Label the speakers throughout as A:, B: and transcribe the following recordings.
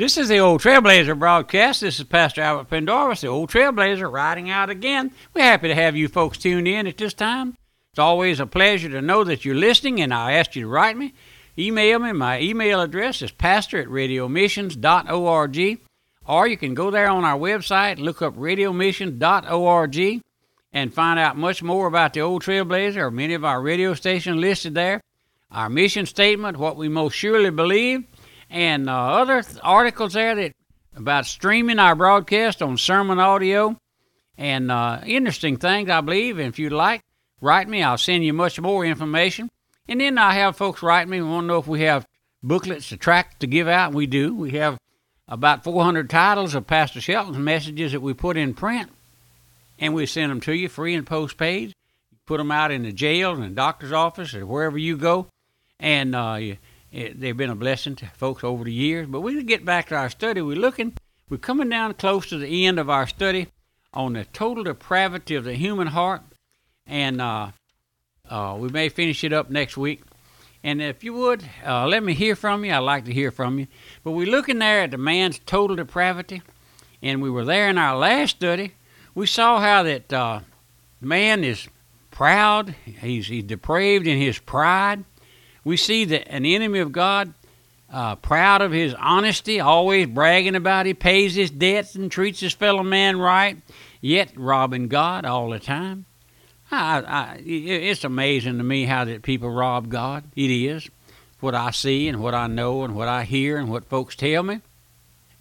A: This is the Old Trailblazer broadcast. This is Pastor Albert Pendarvis, the Old Trailblazer, riding out again. We're happy to have you folks tuned in at this time. It's always a pleasure to know that you're listening, and I ask you to write me. Email me. My email address is pastor at radiomissions.org, or you can go there on our website, look up radiomission.org, and find out much more about the Old Trailblazer or many of our radio stations listed there. Our mission statement, what we most surely believe, and uh, other th- articles there that about streaming our broadcast on sermon audio and uh, interesting things, I believe. And if you'd like, write me. I'll send you much more information. And then I have folks write me and want to know if we have booklets to track to give out. We do. We have about 400 titles of Pastor Shelton's messages that we put in print, and we send them to you free and postpaid. Put them out in the jails and doctor's office or wherever you go, and uh, you, it, they've been a blessing to folks over the years. But we get back to our study. We're looking, we're coming down close to the end of our study on the total depravity of the human heart, and uh, uh, we may finish it up next week. And if you would, uh, let me hear from you. I'd like to hear from you. But we're looking there at the man's total depravity, and we were there in our last study. We saw how that uh, man is proud. He's, he's depraved in his pride. We see that an enemy of God, uh, proud of his honesty, always bragging about he pays his debts and treats his fellow man right, yet robbing God all the time. I, I, it's amazing to me how that people rob God. It is what I see and what I know and what I hear and what folks tell me.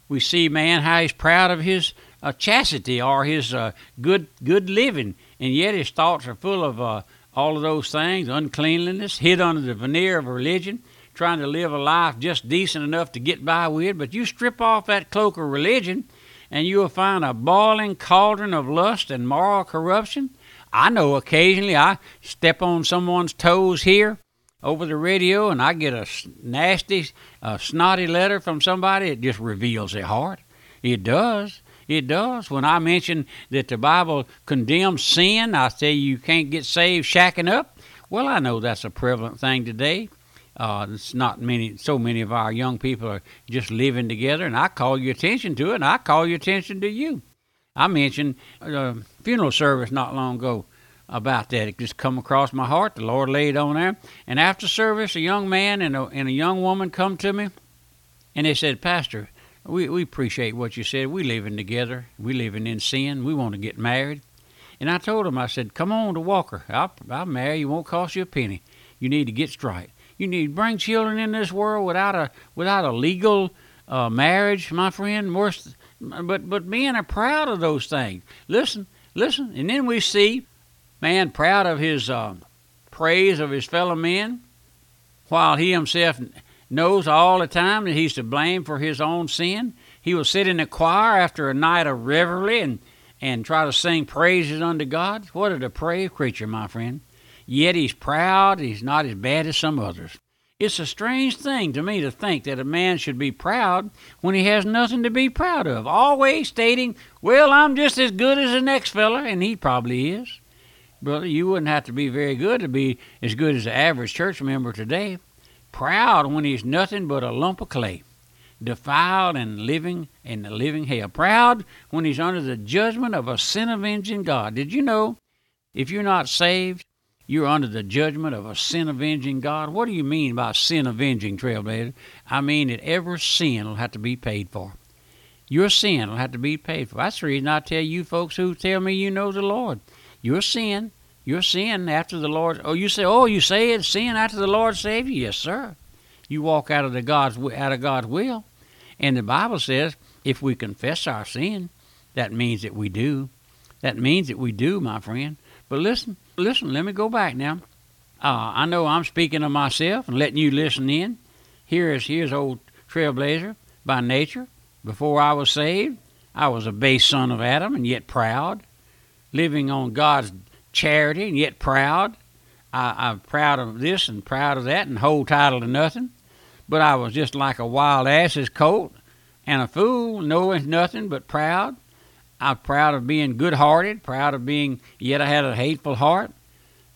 A: We see man how he's proud of his uh, chastity or his uh, good good living, and yet his thoughts are full of uh, all of those things: uncleanliness, hid under the veneer of religion, trying to live a life just decent enough to get by with. But you strip off that cloak of religion, and you will find a boiling cauldron of lust and moral corruption I know occasionally I step on someone's toes here over the radio and I get a nasty, uh, snotty letter from somebody, it just reveals their heart. It does. It does. When I mention that the Bible condemns sin, I say you can't get saved shacking up. Well, I know that's a prevalent thing today. Uh, it's not many, so many of our young people are just living together, and I call your attention to it, and I call your attention to you. I mentioned a funeral service not long ago about that. It just come across my heart. The Lord laid on there. And after service, a young man and a, and a young woman come to me, and they said, Pastor, we, we appreciate what you said. We living together. We living in sin. We want to get married. And I told him, I said, come on to Walker. I'll, I'll marry you. Won't cost you a penny. You need to get straight. You need to bring children in this world without a without a legal uh, marriage, my friend. But but men are proud of those things. Listen, Listen, and then we see man proud of his uh, praise of his fellow men, while he himself knows all the time that he's to blame for his own sin. He will sit in the choir after a night of revelry and, and try to sing praises unto God. What a depraved creature, my friend. Yet he's proud, he's not as bad as some others. It's a strange thing to me to think that a man should be proud when he has nothing to be proud of, always stating, Well, I'm just as good as the next fella, and he probably is. Brother, you wouldn't have to be very good to be as good as the average church member today. Proud when he's nothing but a lump of clay, defiled and living in the living hell. Proud when he's under the judgment of a sin avenging God. Did you know if you're not saved, you're under the judgment of a sin avenging God. What do you mean by sin avenging, Trailblazer? I mean that every sin will have to be paid for. Your sin will have to be paid for. That's the reason I tell you folks who tell me you know the Lord. Your sin, your sin after the Lord. Oh, you say, oh, you say it's sin after the Lord saved you. Yes, sir. You walk out of the God's out of God's will, and the Bible says if we confess our sin, that means that we do. That means that we do, my friend. But listen, listen, let me go back now. Uh, I know I'm speaking of myself and letting you listen in. Here is here's old trailblazer by nature. Before I was saved, I was a base son of Adam and yet proud, living on God's charity and yet proud. I, I'm proud of this and proud of that and hold title to nothing. But I was just like a wild ass's colt and a fool, knowing nothing but proud. I'm proud of being good hearted, proud of being, yet I had a hateful heart.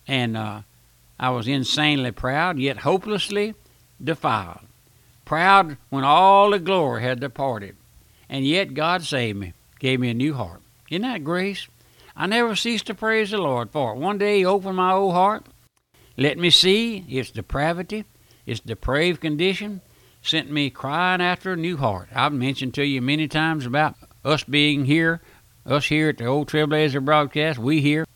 A: And uh, I was insanely proud, yet hopelessly defiled. proud when all the glory had departed. And yet God saved me, gave me a new heart. Isn't that grace? I never ceased to praise the Lord for it. One day He opened my old heart, let me see its depravity, its depraved condition, sent me crying after a new heart. I've mentioned to you many times about us being here, us here at the Old Trailblazer broadcast, we here,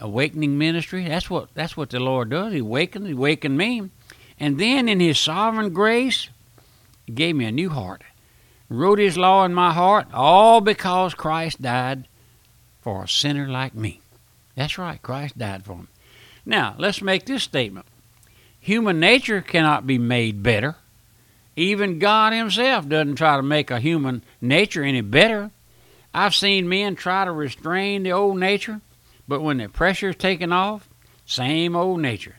A: awakening ministry. That's what that's what the Lord does. He awakened, He awakened me. And then in His sovereign grace, He gave me a new heart. Wrote His law in my heart, all because Christ died for a sinner like me. That's right, Christ died for him. Now, let's make this statement human nature cannot be made better. Even God Himself doesn't try to make a human nature any better. I've seen men try to restrain the old nature, but when the pressure's taken off, same old nature.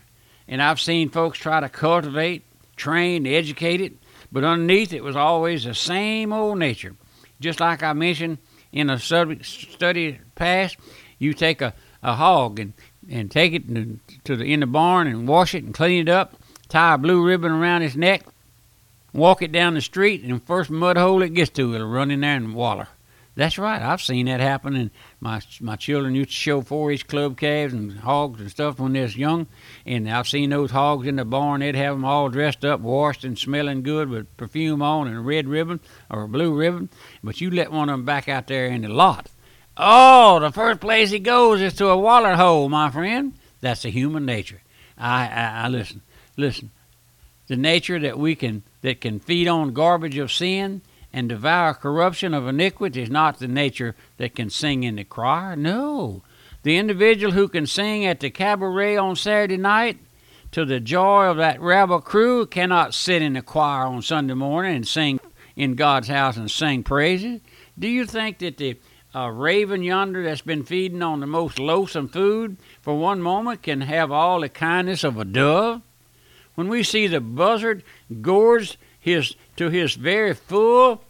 A: And I've seen folks try to cultivate, train, educate it, but underneath it was always the same old nature. Just like I mentioned in a study past, you take a, a hog and, and take it to the in the barn and wash it and clean it up, tie a blue ribbon around its neck, walk it down the street, and the first mud hole it gets to, it'll run in there and waller. That's right. I've seen that happen, and my my children used to show 4-H club calves and hogs and stuff when they was young, and I've seen those hogs in the barn. They'd have them all dressed up, washed, and smelling good with perfume on and a red ribbon or a blue ribbon. But you let one of them back out there in the lot. Oh, the first place he goes is to a waller hole, my friend. That's the human nature. I, I, I listen, listen. The nature that we can that can feed on garbage of sin and devour corruption of iniquity is not the nature that can sing in the choir. No. The individual who can sing at the cabaret on Saturday night to the joy of that rabble crew cannot sit in the choir on Sunday morning and sing in God's house and sing praises. Do you think that the uh, raven yonder that's been feeding on the most loathsome food for one moment can have all the kindness of a dove? When we see the buzzard gorged his to his very full,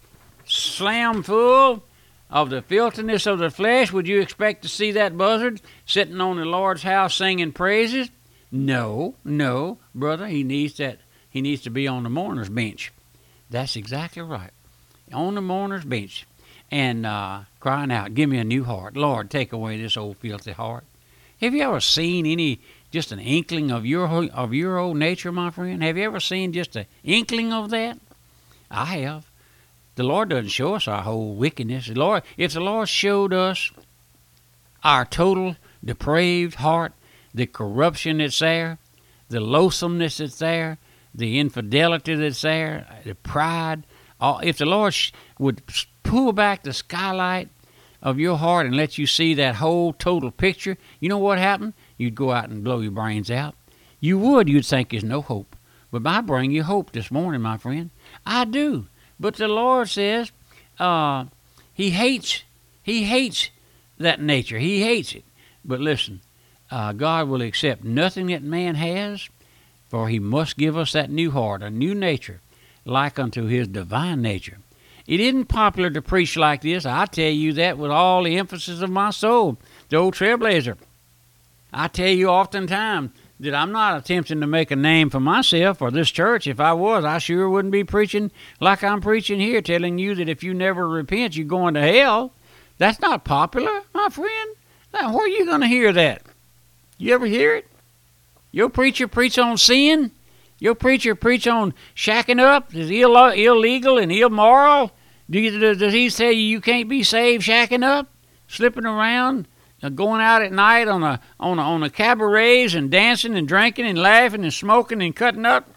A: slam full of the filthiness of the flesh, would you expect to see that buzzard sitting on the Lord's house singing praises? No, no, brother. He needs that. He needs to be on the mourner's bench. That's exactly right. On the mourner's bench, and uh, crying out, "Give me a new heart, Lord. Take away this old filthy heart." Have you ever seen any just an inkling of your of your old nature, my friend? Have you ever seen just an inkling of that? I have. The Lord doesn't show us our whole wickedness. The Lord, if the Lord showed us our total depraved heart, the corruption that's there, the loathsomeness that's there, the infidelity that's there, the pride, all, if the Lord would pull back the skylight of your heart and let you see that whole total picture, you know what happened? You'd go out and blow your brains out. You would. You'd think there's no hope. But I bring you hope this morning, my friend. I do. But the Lord says uh, He hates He hates that nature. He hates it. But listen, uh, God will accept nothing that man has, for He must give us that new heart, a new nature, like unto His divine nature. It isn't popular to preach like this. I tell you that with all the emphasis of my soul. The old trailblazer. I tell you oftentimes that I'm not attempting to make a name for myself or this church. If I was, I sure wouldn't be preaching like I'm preaching here, telling you that if you never repent, you're going to hell. That's not popular, my friend. Now, where are you going to hear that? You ever hear it? Your preacher preach on sin? Your preacher preach on shacking up? Is Ill- illegal and immoral? Do you, does he say you can't be saved shacking up? Slipping around? Going out at night on a on a, on a cabarets and dancing and drinking and laughing and smoking and cutting up,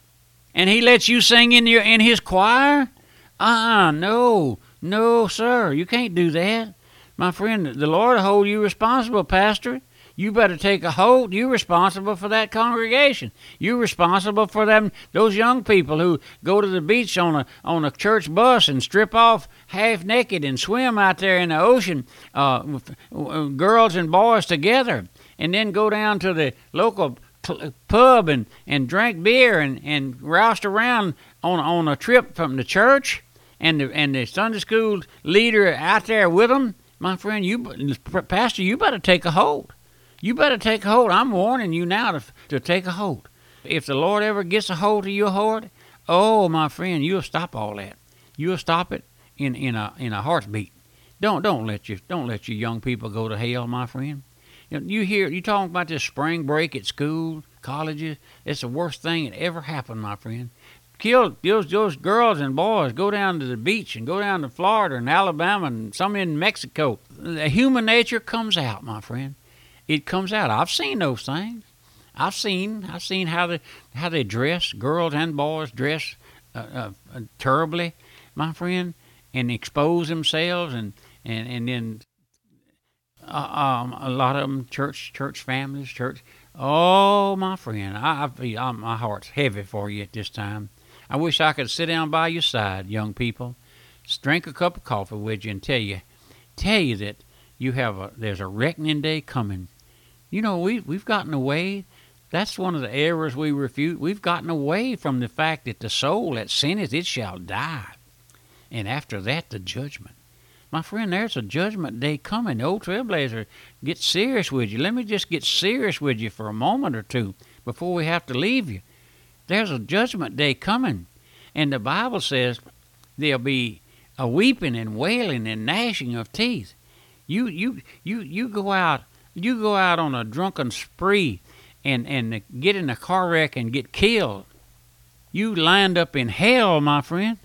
A: and he lets you sing in your in his choir? Uh uh no, no, sir, you can't do that, my friend. The Lord hold you responsible, Pastor. You better take a hold. You're responsible for that congregation. You're responsible for them those young people who go to the beach on a on a church bus and strip off half naked and swim out there in the ocean, uh, girls and boys together, and then go down to the local pub and, and drink beer and, and roust around on on a trip from the church and the and the Sunday school leader out there with them. My friend, you pastor, you better take a hold. You better take a hold. I'm warning you now to, to take a hold. If the Lord ever gets a hold of your heart, Oh, my friend, you'll stop all that. You'll stop it in, in a in a heartbeat. Don't don't let you don't let your young people go to hell, my friend. You, know, you hear you talking about this spring break at school, colleges. It's the worst thing that ever happened, my friend. Kill those those girls and boys. Go down to the beach and go down to Florida and Alabama and some in Mexico. The human nature comes out, my friend. It comes out. I've seen those things. I've seen I've seen how they how they dress. Girls and boys dress uh, uh, terribly, my friend, and expose themselves and and and then uh, um, a lot of them church church families church. Oh, my friend, I, I, I my heart's heavy for you at this time. I wish I could sit down by your side, young people, drink a cup of coffee with you, and tell you, tell you that you have a there's a reckoning day coming. You know we we've gotten away. That's one of the errors we refute. We've gotten away from the fact that the soul that sinneth it shall die, and after that the judgment. My friend, there's a judgment day coming. Old trailblazer, get serious with you. Let me just get serious with you for a moment or two before we have to leave you. There's a judgment day coming. And the Bible says there'll be a weeping and wailing and gnashing of teeth. You you you you go out you go out on a drunken spree and and get in a car wreck and get killed. You land up in hell, my friend.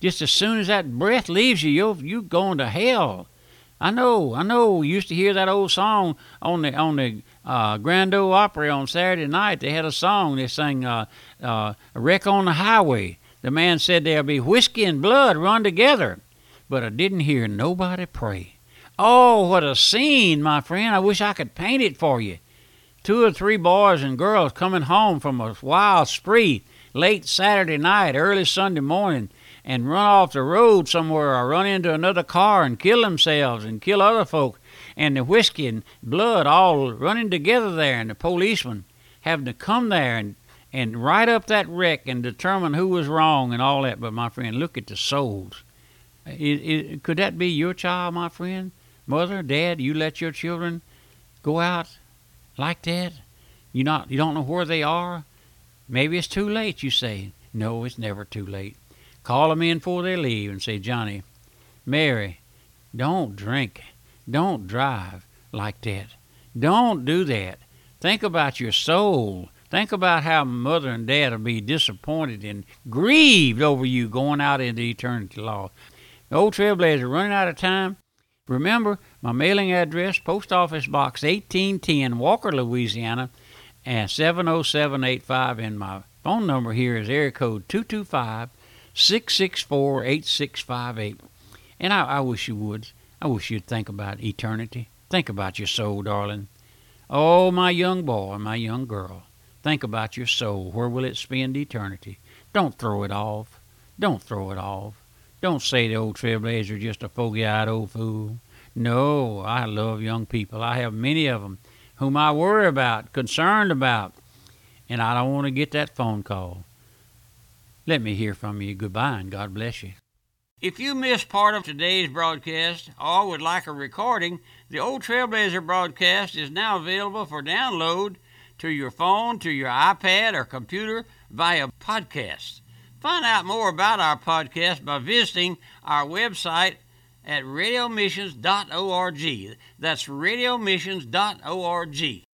A: Just as soon as that breath leaves you, you you going to hell. I know, I know. You used to hear that old song on the on the uh, Grand Ole Opry on Saturday night. They had a song. They sang uh, uh, "A Wreck on the Highway." The man said there'll be whiskey and blood run together, but I didn't hear nobody pray. Oh, what a scene, my friend! I wish I could paint it for you. Two or three boys and girls coming home from a wild spree late Saturday night, early Sunday morning and run off the road somewhere or run into another car and kill themselves and kill other folk and the whiskey and blood all running together there and the policeman having to come there and and write up that wreck and determine who was wrong and all that. But my friend, look at the souls. It, it, could that be your child, my friend? Mother, dad, you let your children go out like that? You not you don't know where they are? Maybe it's too late, you say. No, it's never too late. Call them in before they leave and say, Johnny, Mary, don't drink, don't drive like that. Don't do that. Think about your soul. Think about how mother and dad will be disappointed and grieved over you going out into eternity lost. The old Trailblazer running out of time. Remember, my mailing address, Post Office Box 1810, Walker, Louisiana, and 70785. And my phone number here is area code 225 664 8658. And I, I wish you would. I wish you'd think about eternity. Think about your soul, darling. Oh, my young boy, my young girl. Think about your soul. Where will it spend eternity? Don't throw it off. Don't throw it off. Don't say the old trailblazer just a foggy eyed old fool. No, I love young people. I have many of them whom I worry about, concerned about, and I don't want to get that phone call. Let me hear from you. Goodbye and God bless you. If you missed part of today's broadcast or would like a recording, the Old Trailblazer broadcast is now available for download to your phone, to your iPad, or computer via podcast. Find out more about our podcast by visiting our website at radiomissions.org. That's radiomissions.org.